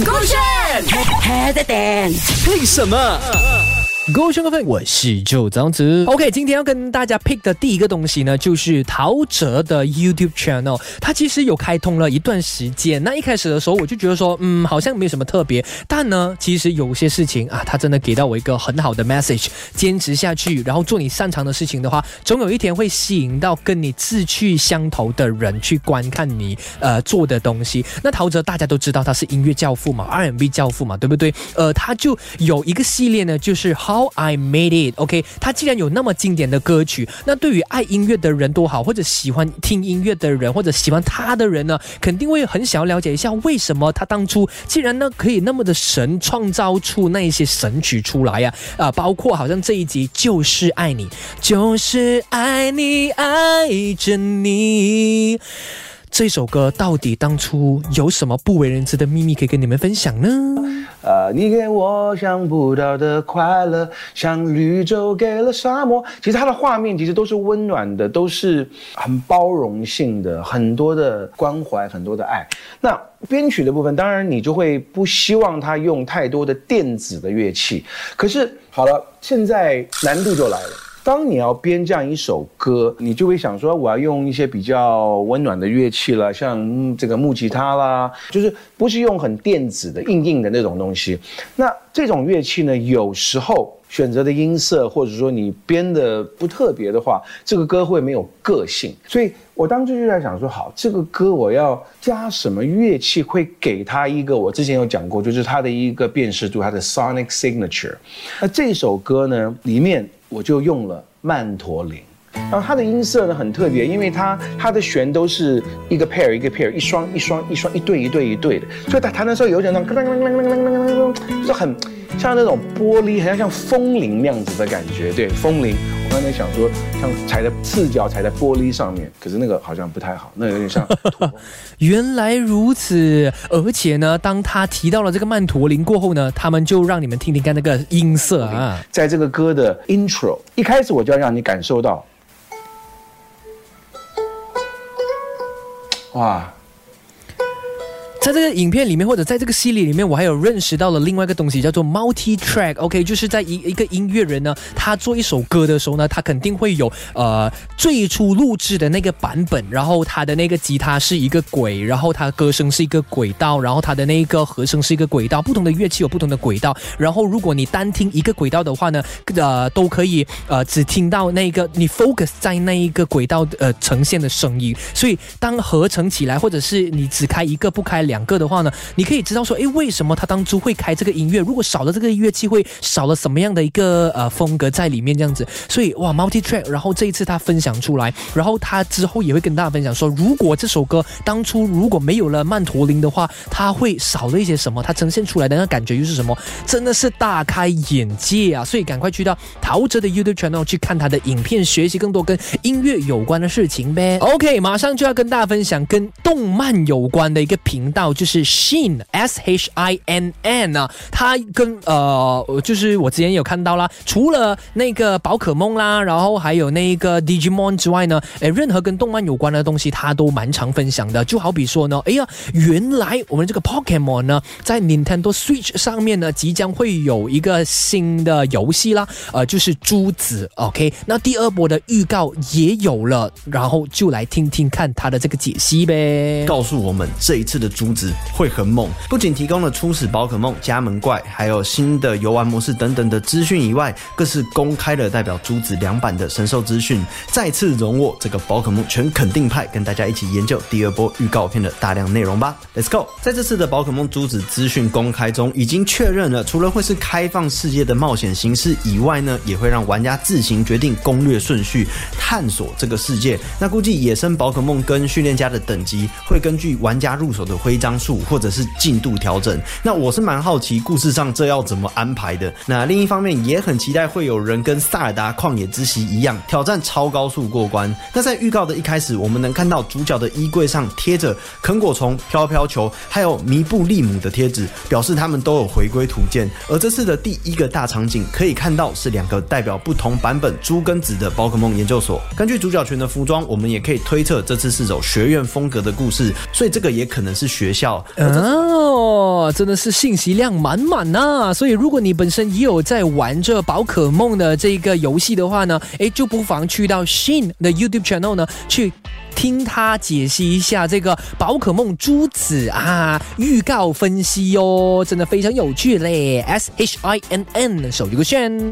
勾选 head head 为什么？各位各位，我是周张子。OK，今天要跟大家 pick 的第一个东西呢，就是陶喆的 YouTube channel。他其实有开通了一段时间。那一开始的时候，我就觉得说，嗯，好像没有什么特别。但呢，其实有些事情啊，他真的给到我一个很好的 message。坚持下去，然后做你擅长的事情的话，总有一天会吸引到跟你志趣相投的人去观看你呃做的东西。那陶喆大家都知道他是音乐教父嘛，R&B 教父嘛，对不对？呃，他就有一个系列呢，就是。How I Made It，OK，他既然有那么经典的歌曲，那对于爱音乐的人都好，或者喜欢听音乐的人，或者喜欢他的人呢，肯定会很想要了解一下，为什么他当初既然呢可以那么的神，创造出那一些神曲出来呀？啊，包括好像这一集就是爱你，就是爱你，爱着你。这首歌到底当初有什么不为人知的秘密可以跟你们分享呢？呃，你给我想不到的快乐，像绿洲给了沙漠。其实它的画面其实都是温暖的，都是很包容性的，很多的关怀，很多的爱。那编曲的部分，当然你就会不希望它用太多的电子的乐器。可是好了，现在难度就来了。当你要编这样一首歌，你就会想说，我要用一些比较温暖的乐器了，像这个木吉他啦，就是不是用很电子的硬硬的那种东西。那这种乐器呢，有时候选择的音色，或者说你编的不特别的话，这个歌会没有个性。所以我当初就在想说，好，这个歌我要加什么乐器，会给它一个我之前有讲过，就是它的一个辨识度，它的 sonic signature。那这首歌呢，里面。我就用了曼陀林，然后它的音色呢很特别，因为它它的弦都是一个 pair 一个 pair，一双一双一双一对一对一对的，所以它弹的时候有点那种，就是很像那种玻璃，很像像风铃那样子的感觉，对，风铃。刚才想说，像踩在赤脚踩在玻璃上面，可是那个好像不太好，那有点像。原来如此，而且呢，当他提到了这个曼陀林过后呢，他们就让你们听听看那个音色啊，在这个歌的 intro 一开始我就要让你感受到，哇。在这个影片里面，或者在这个系列里面，我还有认识到了另外一个东西，叫做 multi track，OK，就是在一一个音乐人呢，他做一首歌的时候呢，他肯定会有呃最初录制的那个版本，然后他的那个吉他是一个轨，然后他歌声是一个轨道，然后他的那个和声是一个轨道，不同的乐器有不同的轨道，然后如果你单听一个轨道的话呢，呃，都可以呃只听到那个你 focus 在那一个轨道呃呈现的声音，所以当合成起来，或者是你只开一个不开两。两个的话呢，你可以知道说，哎，为什么他当初会开这个音乐？如果少了这个乐器，会少了什么样的一个呃风格在里面？这样子，所以哇，multi track。然后这一次他分享出来，然后他之后也会跟大家分享说，如果这首歌当初如果没有了曼陀林的话，他会少了一些什么？他呈现出来的那感觉又是什么？真的是大开眼界啊！所以赶快去到陶喆的 YouTube channel 去看他的影片，学习更多跟音乐有关的事情呗。OK，马上就要跟大家分享跟动漫有关的一个频道。就是 Shin S H I N N 啊，它跟呃，就是我之前有看到啦，除了那个宝可梦啦，然后还有那个 Digimon 之外呢，诶，任何跟动漫有关的东西，它都蛮常分享的。就好比说呢，哎呀，原来我们这个 Pokemon 呢，在 Nintendo Switch 上面呢，即将会有一个新的游戏啦，呃，就是珠子。OK，那第二波的预告也有了，然后就来听听看它的这个解析呗，告诉我们这一次的珠子。会很猛，不仅提供了初始宝可梦、加盟怪，还有新的游玩模式等等的资讯以外，更是公开了代表珠子两版的神兽资讯，再次容我这个宝可梦全肯定派跟大家一起研究第二波预告片的大量内容吧。Let's go！在这次的宝可梦珠子资讯公开中，已经确认了，除了会是开放世界的冒险形式以外呢，也会让玩家自行决定攻略顺序，探索这个世界。那估计野生宝可梦跟训练家的等级会根据玩家入手的徽张数。或者是进度调整，那我是蛮好奇故事上这要怎么安排的。那另一方面也很期待会有人跟萨尔达旷野之息一样挑战超高速过关。那在预告的一开始，我们能看到主角的衣柜上贴着啃果虫、飘飘球，还有迷布利姆的贴纸，表示他们都有回归图鉴。而这次的第一个大场景可以看到是两个代表不同版本猪跟子的宝可梦研究所。根据主角群的服装，我们也可以推测这次是走学院风格的故事，所以这个也可能是学。学校。哦，真的是信息量满满呐！所以如果你本身也有在玩这宝可梦的这个游戏的话呢，诶，就不妨去到 Shin 的 YouTube channel 呢去。听他解析一下这个宝可梦珠子啊，预告分析哟，真的非常有趣嘞！S H I N N，手机个炫。